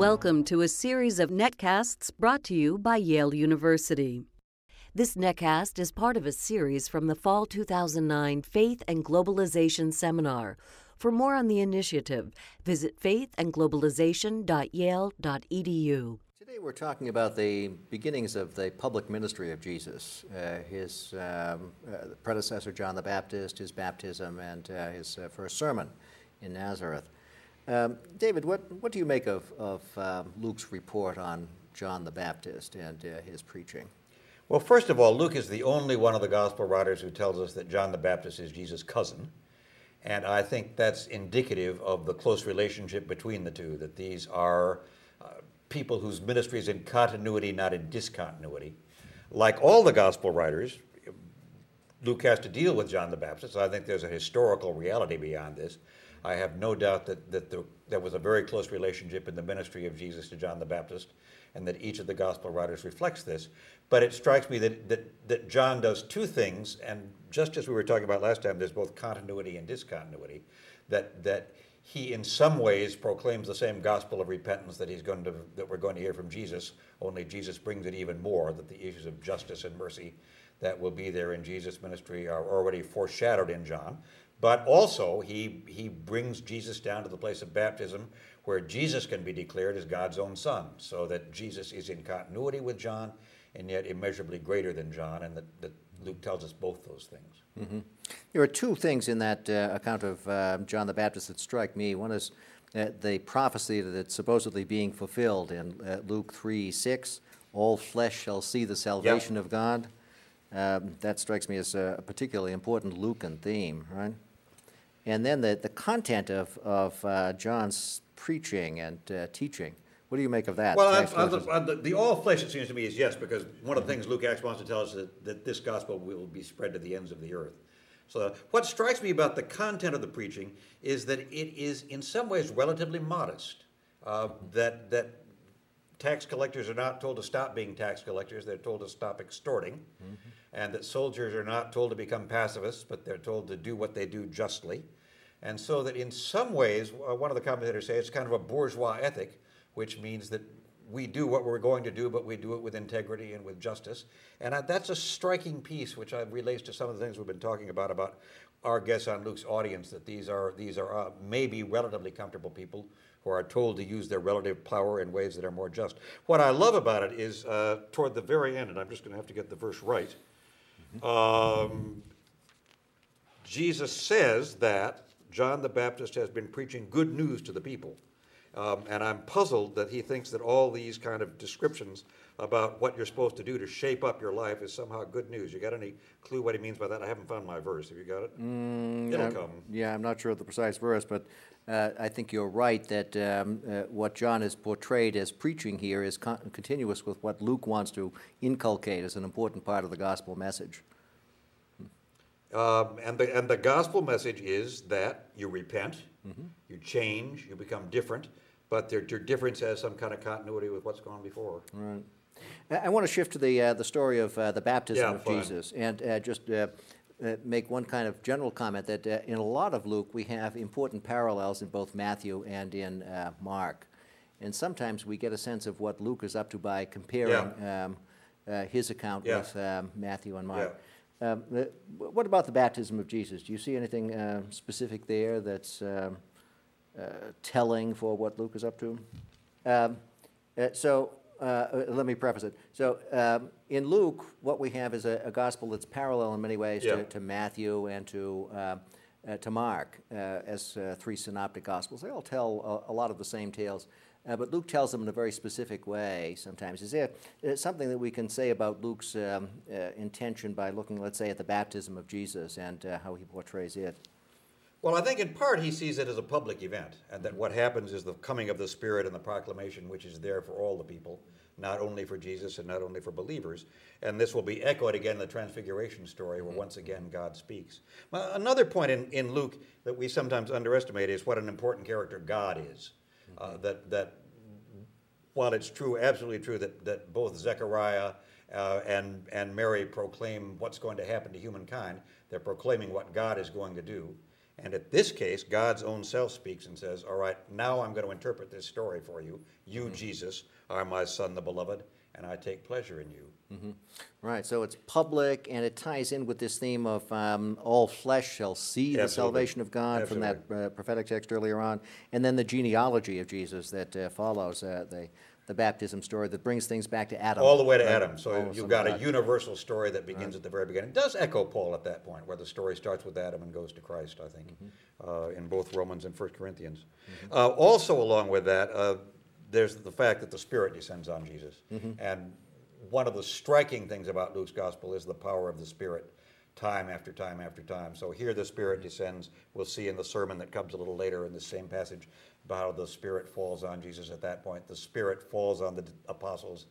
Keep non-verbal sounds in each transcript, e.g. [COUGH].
Welcome to a series of netcasts brought to you by Yale University. This netcast is part of a series from the Fall 2009 Faith and Globalization Seminar. For more on the initiative, visit faithandglobalization.yale.edu. Today we're talking about the beginnings of the public ministry of Jesus, uh, his um, uh, predecessor John the Baptist, his baptism, and uh, his uh, first sermon in Nazareth. Um, David, what, what do you make of, of um, Luke's report on John the Baptist and uh, his preaching? Well, first of all, Luke is the only one of the gospel writers who tells us that John the Baptist is Jesus' cousin. And I think that's indicative of the close relationship between the two, that these are uh, people whose ministry is in continuity, not in discontinuity. Like all the gospel writers, Luke has to deal with John the Baptist. So I think there's a historical reality beyond this. I have no doubt that, that the, there was a very close relationship in the ministry of Jesus to John the Baptist, and that each of the gospel writers reflects this. But it strikes me that, that, that John does two things, and just as we were talking about last time, there's both continuity and discontinuity, that, that he in some ways proclaims the same gospel of repentance that he's going to that we're going to hear from Jesus, only Jesus brings it even more, that the issues of justice and mercy that will be there in Jesus' ministry are already foreshadowed in John. But also, he, he brings Jesus down to the place of baptism where Jesus can be declared as God's own son, so that Jesus is in continuity with John and yet immeasurably greater than John, and that, that Luke tells us both those things. Mm-hmm. There are two things in that uh, account of uh, John the Baptist that strike me. One is uh, the prophecy that's supposedly being fulfilled in uh, Luke 3 6 all flesh shall see the salvation of God. Um, that strikes me as a particularly important Lucan theme, right? And then the, the content of, of uh, John's preaching and uh, teaching. What do you make of that? Well, I, I, the, the, all flesh, it seems to me, is yes, because one of the things Luke Acts wants to tell us is that, that this gospel will be spread to the ends of the earth. So, what strikes me about the content of the preaching is that it is, in some ways, relatively modest. Uh, that that tax collectors are not told to stop being tax collectors; they're told to stop extorting. Mm-hmm and that soldiers are not told to become pacifists, but they're told to do what they do justly. And so that in some ways, uh, one of the commentators say it's kind of a bourgeois ethic, which means that we do what we're going to do, but we do it with integrity and with justice. And that's a striking piece, which I relates to some of the things we've been talking about about our guests on Luke's audience. That these are these are uh, maybe relatively comfortable people who are told to use their relative power in ways that are more just. What I love about it is uh, toward the very end, and I'm just going to have to get the verse right. Um, Jesus says that John the Baptist has been preaching good news to the people. Um, and I'm puzzled that he thinks that all these kind of descriptions about what you're supposed to do to shape up your life is somehow good news. You got any clue what he means by that? I haven't found my verse. Have you got it? Mm, It'll I'm, come. Yeah, I'm not sure of the precise verse, but uh, I think you're right that um, uh, what John is portrayed as preaching here is con- continuous with what Luke wants to inculcate as an important part of the gospel message. Um, and, the, and the gospel message is that you repent, mm-hmm. you change, you become different, but your, difference has some kind of continuity with what's gone before. Right. I want to shift to the, uh, the story of uh, the baptism yeah, of fine. Jesus and uh, just uh, uh, make one kind of general comment that uh, in a lot of Luke we have important parallels in both Matthew and in Mark. And sometimes we get a sense of what Luke is up to by comparing yeah. um, his account yeah. with um, Matthew and Mark. Um, what about the baptism of Jesus? Do you see anything uh, specific there that's um, uh, telling for what Luke is up to? Um, uh, so uh, uh, let me preface it. So um, in Luke, what we have is a, a, gospel that's parallel in many ways yeah. to, to, Matthew and to uh, to Mark as three synoptic gospels. They all tell a, a lot of the same tales. Uh, but Luke tells them in a very specific way sometimes. Is there uh, something that we can say about Luke's um, uh, intention by looking, let's say, at the baptism of Jesus and uh, how he portrays it? Well, I think in part he sees it as a public event, and that what happens is the coming of the Spirit and the proclamation, which is there for all the people, not only for Jesus and not only for believers. And this will be echoed again in the Transfiguration story, where once again God speaks. Well, another point in, in Luke that we sometimes underestimate is what an important character God is. Uh, that, that while it's true, absolutely true, that, that both Zechariah uh, and, and Mary proclaim what's going to happen to humankind, they're proclaiming what God is going to do. And in this case, God's own self speaks and says, All right, now I'm going to interpret this story for you. You, Mm-hmm. Jesus, are my Son, the beloved, and I take pleasure in you. Right, so it's public, and it ties in with this theme of um, all flesh shall see the salvation of God from that uh, prophetic text earlier on, and then the genealogy of Jesus that uh, follows uh, the, the baptism story that brings things back to Adam. All the way to right? Adam. So you've got a God. universal story that begins at the very beginning. It does echo Paul at that point, where the story starts with Adam and goes to Christ, I think, Mm-hmm. uh, in both Romans and 1 Corinthians. Uh, also, along with that, uh, there's the fact that the Spirit descends on Jesus. Mm-hmm. And one of the striking things about Luke's gospel is the power of the Spirit time after time after time. So here the Spirit descends. We'll see in the sermon that comes a little later in the same passage about how the Spirit falls on Jesus at that point. The Spirit falls on the apostles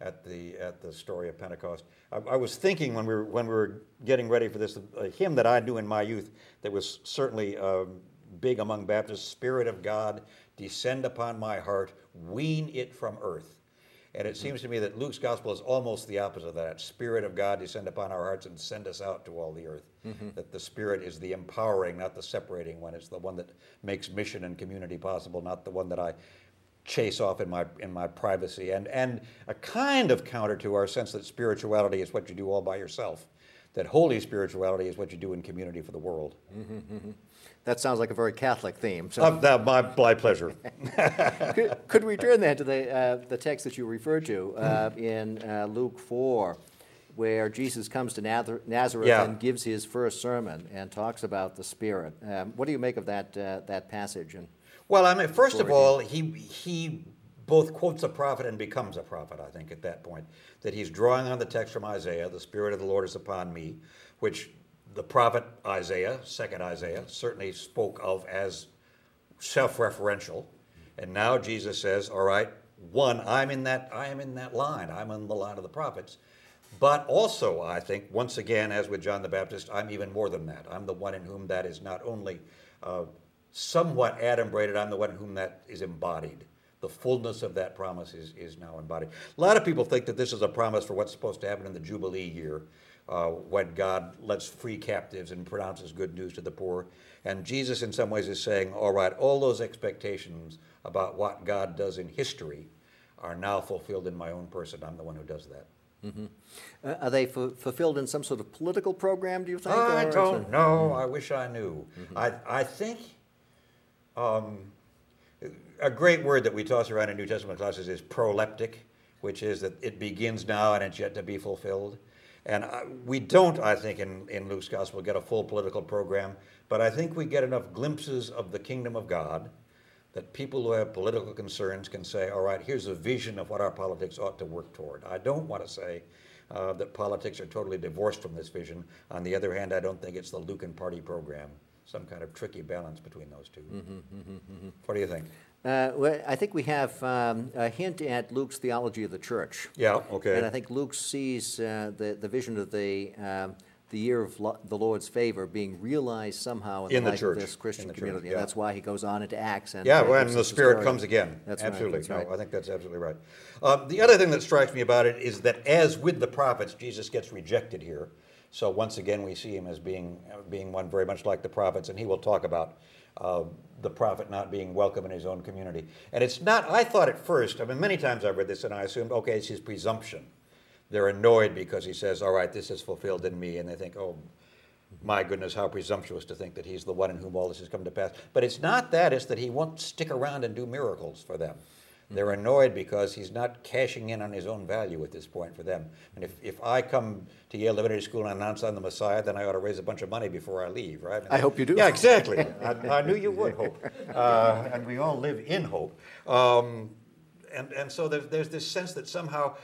at the at the story of Pentecost. I, I was thinking when we were when we were getting ready for this, a hymn that I knew in my youth that was certainly um, big among Baptists: "Spirit of God, descend upon my heart, wean it from earth." And it mm-hmm. seems to me that Luke's gospel is almost the opposite of that. Spirit of God, descend upon our hearts and send us out to all the earth. Mm-hmm. That the Spirit is the empowering, not the separating one. It's the one that makes mission and community possible, not the one that I chase off in my in my privacy. And and a kind of counter to our sense that spirituality is what you do all by yourself. That holy spirituality is what you do in community for the world. That sounds like a very Catholic theme. So Uh, that- my, my pleasure. [LAUGHS] [LAUGHS] could, could we turn then to the, uh, the text that you referred to uh, in uh, Luke 4, where Jesus comes to Nazar- Nazareth Yeah. and gives his first sermon and talks about the Spirit? Um, what do you make of that, uh, that passage? And Well, I mean, first of all, he he both quotes a prophet and becomes a prophet. I think at that point that he's drawing on the text from Isaiah, "The Spirit of the Lord is upon me," which the prophet Isaiah, second Isaiah, certainly spoke of as self-referential. And now Jesus says, "All right, one, I'm in that I am in that line. I'm in the line of the prophets." But also, I think, once again, as with John the Baptist, I'm even more than that. I'm the one in whom that is not only uh, somewhat adumbrated, I'm the one in whom that is embodied. The fullness of that promise is, is now embodied. A lot of people think that this is a promise for what's supposed to happen in the Jubilee year, uh, when God lets free captives and pronounces good news to the poor. And Jesus, in some ways, is saying, all right, all those expectations about what God does in history are now fulfilled in my own person. I'm the one who does that. uh, are they fu- fulfilled in some sort of political program, do you think? I don't know. I wish I knew. I, I think um, a great word that we toss around in New Testament classes is proleptic, which is that it begins now and it's yet to be fulfilled. And we don't, I think, in, in Luke's gospel get a full political program, but I think we get enough glimpses of the kingdom of God that people who have political concerns can say, all right, here's a vision of what our politics ought to work toward. I don't want to say uh, that politics are totally divorced from this vision. On the other hand, I don't think it's the Lucan party program, some kind of tricky balance between those 2 What do you think? Uh, well, I think we have um, a hint at Luke's theology of the church. Yeah, okay. And I think Luke sees uh, the, the vision of the, um, the year of lo- the Lord's favor being realized somehow in, In the life church, of this Christian in the church, community. yeah. And that's why he goes on into Acts. And Yeah, when the Spirit comes again. That's right, absolutely. that's No, right. I think that's absolutely right. Um, the other thing that strikes me about it is that, as with the prophets, Jesus gets rejected here. So once again, we see him as being being one very much like the prophets, and he will talk about uh, the prophet not being welcome in his own community. And it's not. I thought at first. I mean, many times I've read this, and I assumed, okay, it's his presumption. They're annoyed because he says, "All right, this is fulfilled in me," and they think, "Oh." My goodness, how presumptuous to think that he's the one in whom all this has come to pass. But it's not that, it's that he won't stick around and do miracles for them. They're annoyed because he's not cashing in on his own value at this point for them. And if, if I come to Yale Divinity School and announce I'm the Messiah, then I ought to raise a bunch of money before I leave, right? I hope you do. Yeah, exactly. I, I knew you would hope. [LAUGHS] Uh, and we all live in hope. Um, and, and so there's, there's this sense that somehow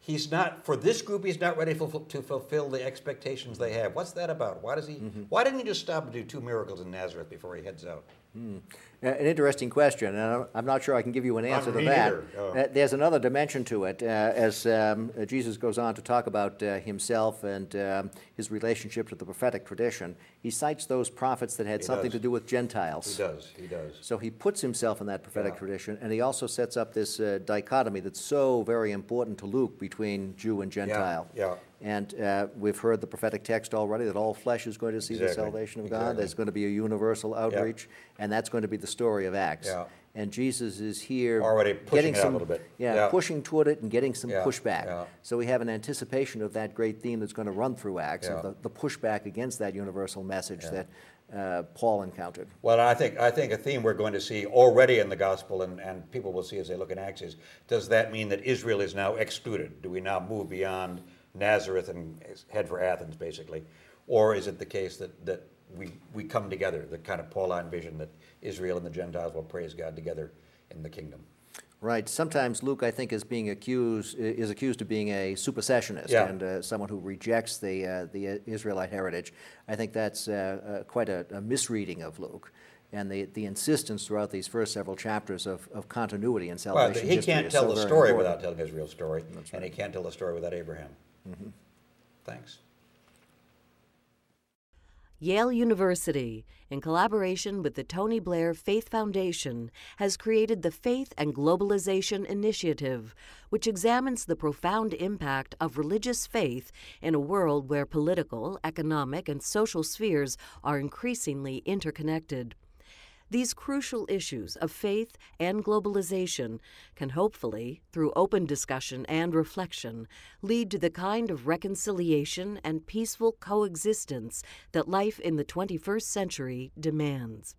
he's not, for this group, he's not ready for, to fulfill the expectations they have. What's that about? Why, does he, Mm-hmm. why didn't he just stop and do two miracles in Nazareth before he heads out? Uh, An interesting question, and I'm- I'm not sure I can give you an answer to that. oh. Uh, There's another dimension to it, uh, as um, Jesus goes on to talk about uh, himself and um, his relationship to the prophetic tradition. He cites those prophets that had He something does. to do with Gentiles. He does, he does. So he puts himself in that prophetic Yeah. tradition, and he also sets up this uh, dichotomy that's so very important to Luke between Jew and Gentile. yeah. And uh, we've heard the prophetic text already that all flesh is going to see the Exactly, salvation of God. exactly. There's going to be a universal outreach, and that's going to be the story of Acts. Yeah. And Jesus is here Already pushing getting it out a some, little bit. Yeah, Yeah. pushing toward it and getting some Yeah, pushback. yeah. So we have an anticipation of that great theme that's going to run through Acts, Yeah. of the, the pushback against that universal message that uh, Paul encountered. Well, I think, I think a theme we're going to see already in the gospel and, and people will see as they look in Acts is, does that mean that Israel is now excluded? Do we now move beyond Nazareth and head for Athens, basically? Or is it the case that, that we, we come together, the kind of Pauline vision that Israel and the Gentiles will praise God together in the kingdom? Right. Sometimes Luke, I think, is being accused is accused of being a supersessionist Yeah. and uh, someone who rejects the uh, the Israelite heritage. I think that's uh, uh, quite a, a misreading of Luke. And the, the insistence throughout these first several chapters of, of continuity in Well, salvation he history can't tell so the story important. without telling Israel's story, and he can't tell the story without Abraham. Thanks. Yale University, in collaboration with the Tony Blair Faith Foundation, has created the Faith and Globalization Initiative, which examines the profound impact of religious faith in a world where political, economic, and social spheres are increasingly interconnected. These crucial issues of faith and globalization can hopefully, through open discussion and reflection, lead to the kind of reconciliation and peaceful coexistence that life in the 21st century demands.